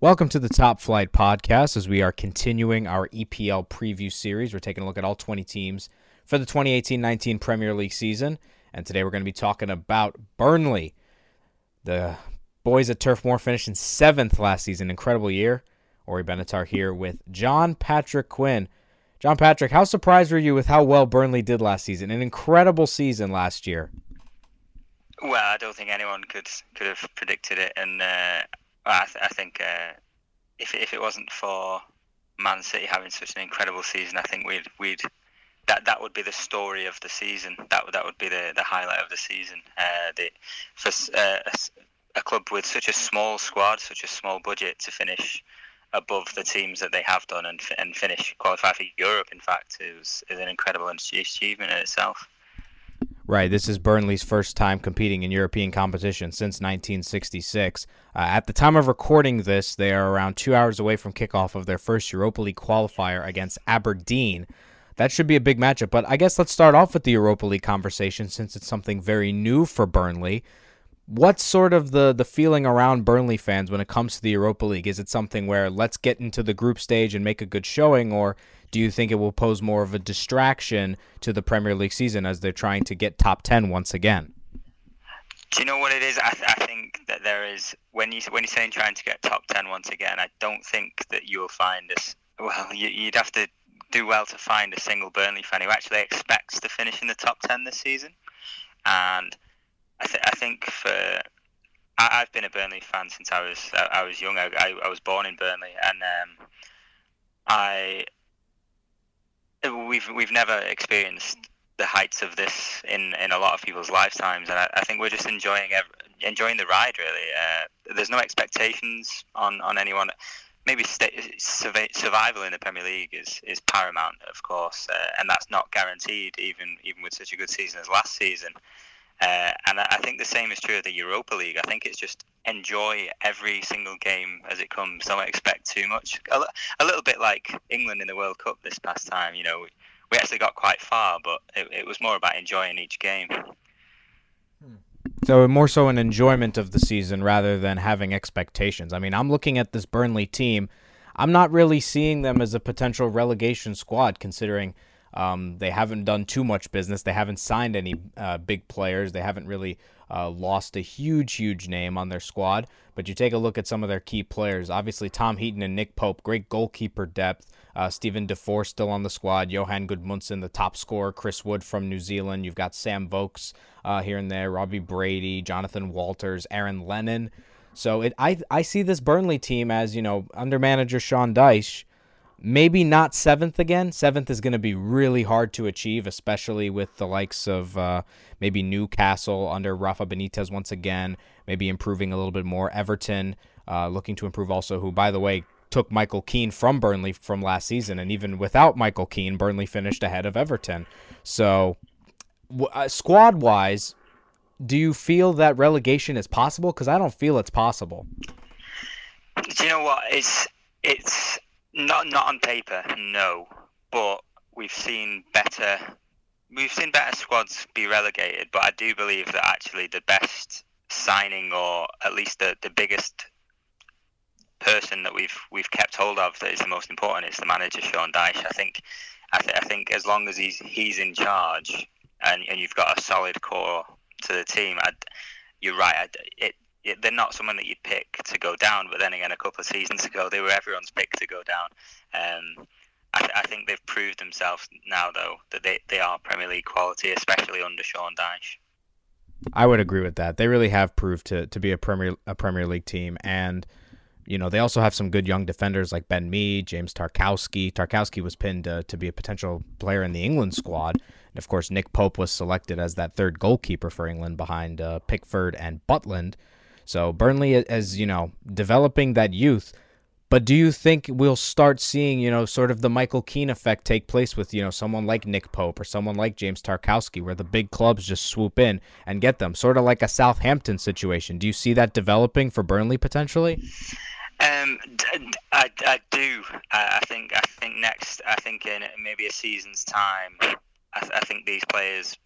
Welcome to the Top Flight Podcast as we are continuing our EPL preview series. We're taking a look at all 20 teams for the 2018 19 Premier League season. And today we're going to be talking about Burnley. The boys at Turf Moor finished in seventh last season. Incredible year. Ori Benatar here with John Patrick Quinn. John Patrick, how surprised were you with how well Burnley did last season? An incredible season last year. Well, I don't think anyone could could have predicted it, and uh, I, th- I think uh, if if it wasn't for Man City having such an incredible season, I think we'd we'd that that would be the story of the season. That would that would be the, the highlight of the season. Uh, the, for uh, a, a, club with such a small squad, such a small budget to finish above the teams that they have done and and finish qualify for Europe. In fact, is is an incredible achievement in itself. Right. This is Burnley's first time competing in European competition since 1966. Uh, at the time of recording this, they are around two hours away from kickoff of their first Europa League qualifier against Aberdeen. That should be a big matchup, but I guess let's start off with the Europa League conversation since it's something very new for Burnley. What's sort of the, the feeling around Burnley fans when it comes to the Europa League? Is it something where let's get into the group stage and make a good showing, or do you think it will pose more of a distraction to the Premier League season as they're trying to get top 10 once again? Do you know what it is? I, th- I think that there is when you when you're saying trying to get top ten once again. I don't think that you'll find this. Well, you, you'd have to do well to find a single Burnley fan who actually expects to finish in the top ten this season. And I, th- I think for I, have been a Burnley fan since I was I, I was young. I, I, was born in Burnley, and um, I we've we've never experienced the heights of this in, in a lot of people's lifetimes, and I, I think we're just enjoying enjoying the ride. Really, uh, there's no expectations on, on anyone. Maybe survival in the Premier League is, is paramount, of course, uh, and that's not guaranteed even even with such a good season as last season. Uh, and I think the same is true of the Europa League. I think it's just enjoy every single game as it comes. Don't expect too much. A, a little bit like England in the World Cup this past time. You know, we, we actually got quite far, but it, it was more about enjoying each game. So more so an enjoyment of the season rather than having expectations. I mean, I'm looking at this Burnley team. I'm not really seeing them as a potential relegation squad, considering um, they haven't done too much business. They haven't signed any uh, big players. They haven't really uh, lost a huge, huge name on their squad. But you take a look at some of their key players. Obviously, Tom Heaton and Nick Pope, great goalkeeper depth. Uh, Steven Defour still on the squad. Johann Gudmundsson, the top scorer. Chris Wood from New Zealand. You've got Sam Vokes uh, here and there. Robbie Brady, Jonathan Walters, Aaron Lennon. So it, I I see this Burnley team as you know under manager Sean Dyche maybe not seventh again. Seventh is going to be really hard to achieve, especially with the likes of uh, maybe Newcastle under Rafa Benitez once again, maybe improving a little bit more. Everton uh, looking to improve also, who, by the way, took Michael Keane from Burnley from last season. And even without Michael Keane, Burnley finished ahead of Everton. So, uh, squad wise, do you feel that relegation is possible? Because I don't feel it's possible. Do you know what? It's it's not not on paper, no. But we've seen better. We've seen better squads be relegated, but I do believe that actually the best signing, or at least the, the biggest person that we've we've kept hold of that is the most important is the manager Sean Dyche. I think I, th- I think as long as he's he's in charge and, and you've got a solid core to the team, I'd, you're right. I'd, it they're not someone that you'd pick to go down. But then again, a couple of seasons ago, they were everyone's pick to go down. Um, I, th- I, think they've proved themselves now, though, that they, they are Premier League quality, especially under Sean Dyche. I would agree with that. They really have proved to, to be a Premier a Premier League team, and you know they also have some good young defenders like Ben Mee, James Tarkowski. Tarkowski was pinned uh, to be a potential player in the England squad, and of course Nick Pope was selected as that third goalkeeper for England behind uh, Pickford and Butland. So Burnley, as you know, developing that youth but do you think we'll start seeing, you know, sort of the Michael Keane effect take place with, you know, someone like Nick Pope or someone like James Tarkowski, where the big clubs just swoop in and get them, sort of like a Southampton situation? Do you see that developing for Burnley potentially? Um, I, I do. I, think. I think next. I think in maybe a season's time. I, I think these players,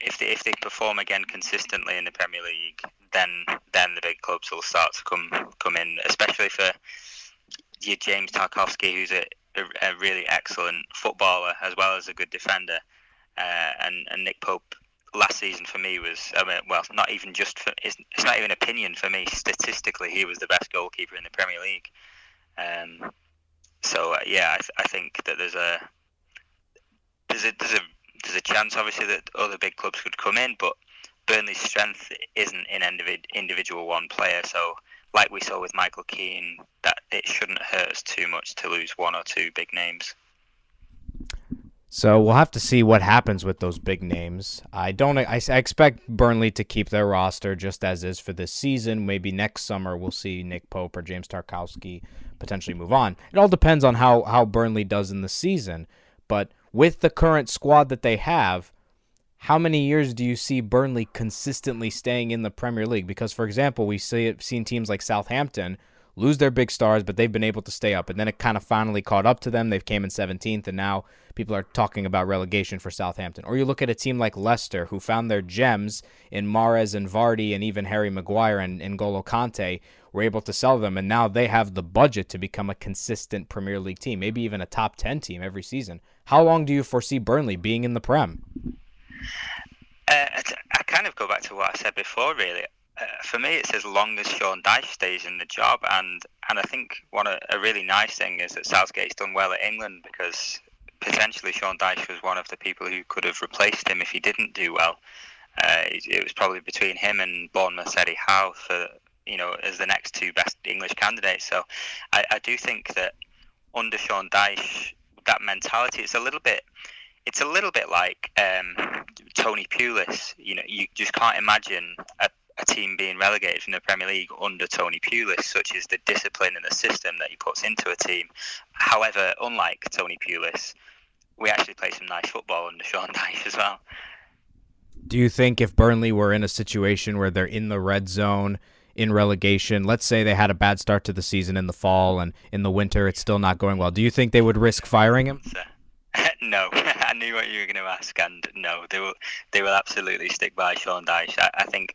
if they if they perform again consistently in the Premier League, then then the big clubs will start to come come in, especially for your James Tarkowski, who's a, a, a, really excellent footballer as well as a good defender, uh, and and Nick Pope last season for me was I mean, well, not even just for it's, it's not even opinion for me. Statistically, he was the best goalkeeper in the Premier League. Um, so uh, yeah, I, th- I think that there's a there's a there's a there's a chance obviously that other big clubs could come in, but Burnley's strength isn't in individual one player. So like we saw with Michael Keane, that it shouldn't hurt us too much to lose one or two big names. So we'll have to see what happens with those big names. I don't. I, I expect Burnley to keep their roster just as is for this season. Maybe next summer we'll see Nick Pope or James Tarkowski potentially move on. It all depends on how how Burnley does in the season. But with the current squad that they have, how many years do you see Burnley consistently staying in the Premier League? Because, for example, we see it, seen teams like Southampton lose their big stars, but they've been able to stay up. And then it kind of finally caught up to them. They've came in 17th, and now people are talking about relegation for Southampton. Or you look at a team like Leicester, who found their gems in Mahrez and Vardy and even Harry Maguire and N'Golo Kante, were able to sell them, and now they have the budget to become a consistent Premier League team, maybe even a top 10 team every season. How long do you foresee Burnley being in the Prem? Uh, I kind of go back to what I said before, really. For me, it's as long as Sean Dyche stays in the job, and and I think one a, really nice thing is that Southgate's done well at England because potentially Sean Dyche was one of the people who could have replaced him if he didn't do well. Uh, it, it, was probably between him and Bournemouth Eddie Howe for you know as the next two best English candidates. So I, I do think that under Sean Dyche, that mentality it's a little bit it's a little bit like um, Tony Pulis. You know, you just can't imagine a, a, team being relegated from the Premier League under Tony Pulis, such as the discipline and the system that he puts into a team. However, unlike Tony Pulis, we actually play some nice football under Sean Dyche as well. Do you think if Burnley were in a situation where they're in the red zone in relegation, let's say they had a bad start to the season in the fall and in the winter it's still not going well, do you think they would risk firing him? no, I knew what you were going to ask, and no, they will. They will absolutely stick by Sean Dyche. I, I think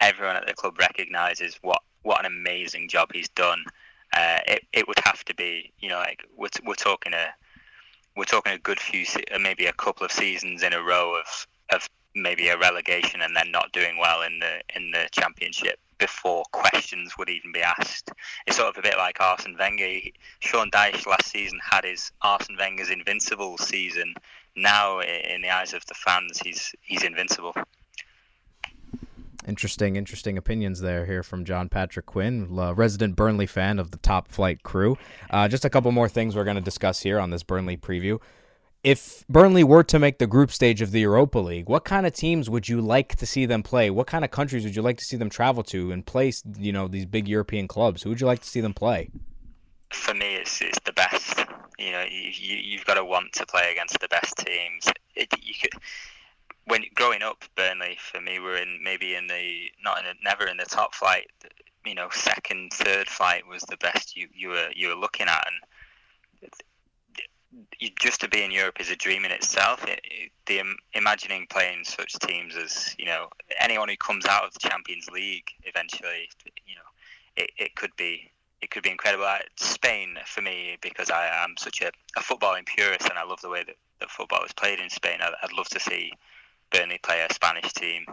everyone at the club recognises what what an amazing job he's done. Uh, it it would have to be, you know, like we're we're talking a we're talking a good few, uh, maybe a couple of seasons in a row of of maybe a relegation and then not doing well in the in the championship before questions would even be asked. It's sort of a bit like Arsene Wenger. Sean Dyche last season had his Arsene Wenger's invincible season. Now, in the eyes of the fans, he's he's invincible. Interesting, interesting opinions there here from John Patrick Quinn, resident Burnley fan of the top flight crew. Uh, just a couple more things we're going to discuss here on this Burnley preview if Burnley were to make the group stage of the Europa League, what kind of teams would you like to see them play? What kind of countries would you like to see them travel to and play? You know, these big European clubs. Who would you like to see them play? For me, it's it's the best. You know, you, you have got to want to play against the best teams. It, you could, when growing up, Burnley for me were in maybe in the not in never in the top flight. You know, second, third flight was the best you you were you were looking at, and just to be in Europe is a dream in itself. It, it, the imagining playing such teams as you know anyone who comes out of the Champions League eventually, you know, it, it could be it could be incredible. Spain for me because I am such a, a footballing purist and I love the way that, that football is played in Spain. I'd, I'd love to see Burnley play a Spanish team.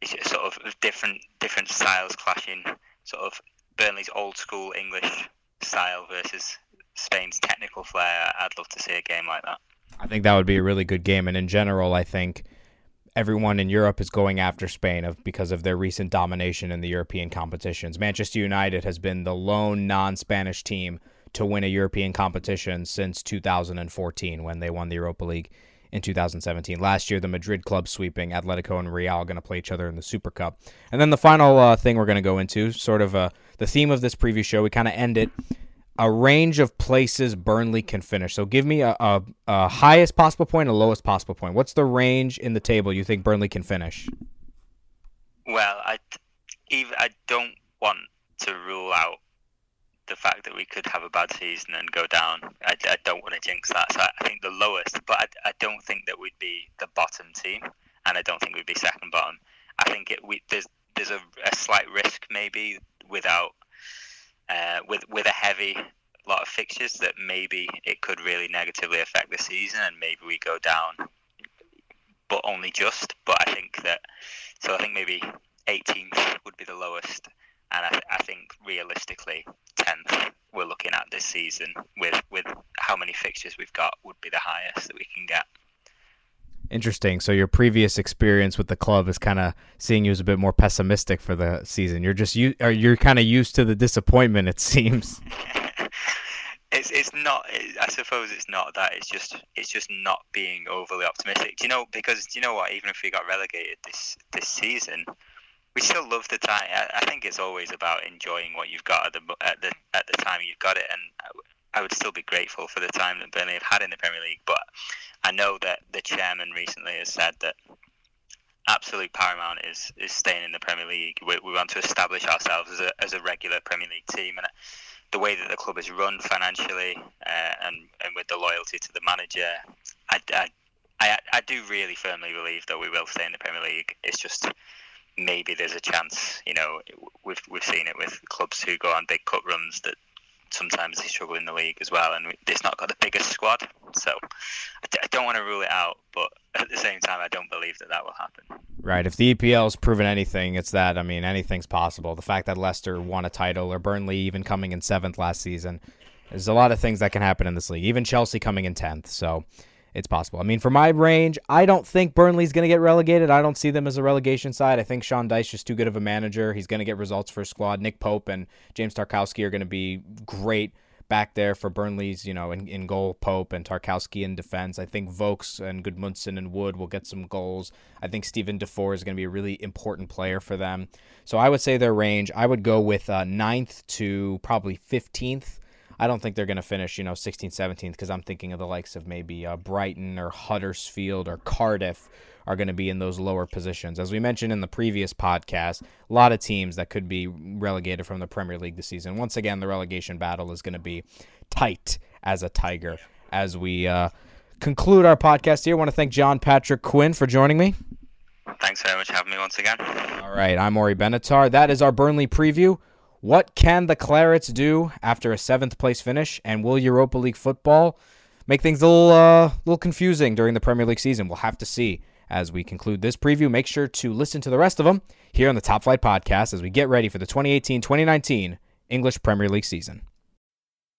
It's sort of different different styles clashing sort of Burnley's old school English style versus Spain's technical flair, I'd love to see a game like that. I think that would be a really good game, and in general, I think everyone in Europe is going after Spain of because of their recent domination in the European competitions. Manchester United has been the lone non-Spanish team to win a European competition since 2014 when they won the Europa League in 2017. Last year, the Madrid club sweeping Atletico and Real going to play each other in the Super Cup. And then the final uh, thing we're going to go into, sort of uh, the theme of this preview show, we kind of end it a range of places Burnley can finish. So give me a, a, a, highest possible point, a lowest possible point. What's the range in the table you think Burnley can finish? Well, I even I don't want to rule out the fact that we could have a bad season and go down. I, I don't want to jinx that. So I think the lowest, but I, I don't think that we'd be the bottom team, and I don't think we'd be second bottom. I think it we there's there's a, a slight risk maybe without uh, with with a heavy lot of fixtures that maybe it could really negatively affect the season and maybe we go down, but only just. But I think that so I think maybe 18th would be the lowest, and I, th- I think realistically 10th we're looking at this season with with how many fixtures we've got would be the highest that we can get. Interesting. So your previous experience with the club is kind of seeing you as a bit more pessimistic for the season. You're just you are you're kind of used to the disappointment. It seems. it's it's not. I suppose it's not that. It's just it's just not being overly optimistic. Do you know? Because do you know what? Even if we got relegated this this season, we still love the time. I, think it's always about enjoying what you've got at the at the at the time you've got it, and I would still be grateful for the time that Burnley have had in the Premier League. But I know that the chairman recently has said that absolute paramount is is staying in the Premier League. We, we want to establish ourselves as a as a regular Premier League team, and the way that the club is run financially uh, and and with the loyalty to the manager, I, I, I I do really firmly believe that we will stay in the Premier League. It's just maybe there's a chance. You know, we've we've seen it with clubs who go on big cup runs that sometimes they struggle in the league as well, and it's not got the biggest squad. So I d- I don't want to rule it out, but at the same time, I don't believe that that will happen. Right. If the EPL has proven anything, it's that. I mean, anything's possible. The fact that Leicester won a title, or Burnley even coming in seventh last season, there's a lot of things that can happen in this league. Even Chelsea coming in tenth. So it's possible. I mean, for my range, I don't think Burnley's going to get relegated. I don't see them as a relegation side. I think Sean Dyche is just too good of a manager. He's going to get results for his squad. Nick Pope and James Tarkowski are going to be great back there for Burnley's, you know, in, in goal, Pope and Tarkowski in defense. I think Vokes and Gudmundsson and Wood will get some goals. I think Steven Defour is going to be a really important player for them. So I would say their range, I would go with uh, 9th to probably 15th. I don't think they're going to finish, you know, 16th, 17th because I'm thinking of the likes of maybe uh, Brighton or Huddersfield or Cardiff are going to be in those lower positions. As we mentioned in the previous podcast, a lot of teams that could be relegated from the Premier League this season. Once again, the relegation battle is going to be tight as a tiger. As we uh, conclude our podcast here, I want to thank John Patrick Quinn for joining me. Thanks very much for having me once again. All right, I'm Ori Benatar. That is our Burnley preview. What can the Clarets do after a seventh place finish? And will Europa League football make things a little, uh, little confusing during the Premier League season? We'll have to see as we conclude this preview. Make sure to listen to the rest of them here on the Top Flight Podcast as we get ready for the 2018 2019 English Premier League season.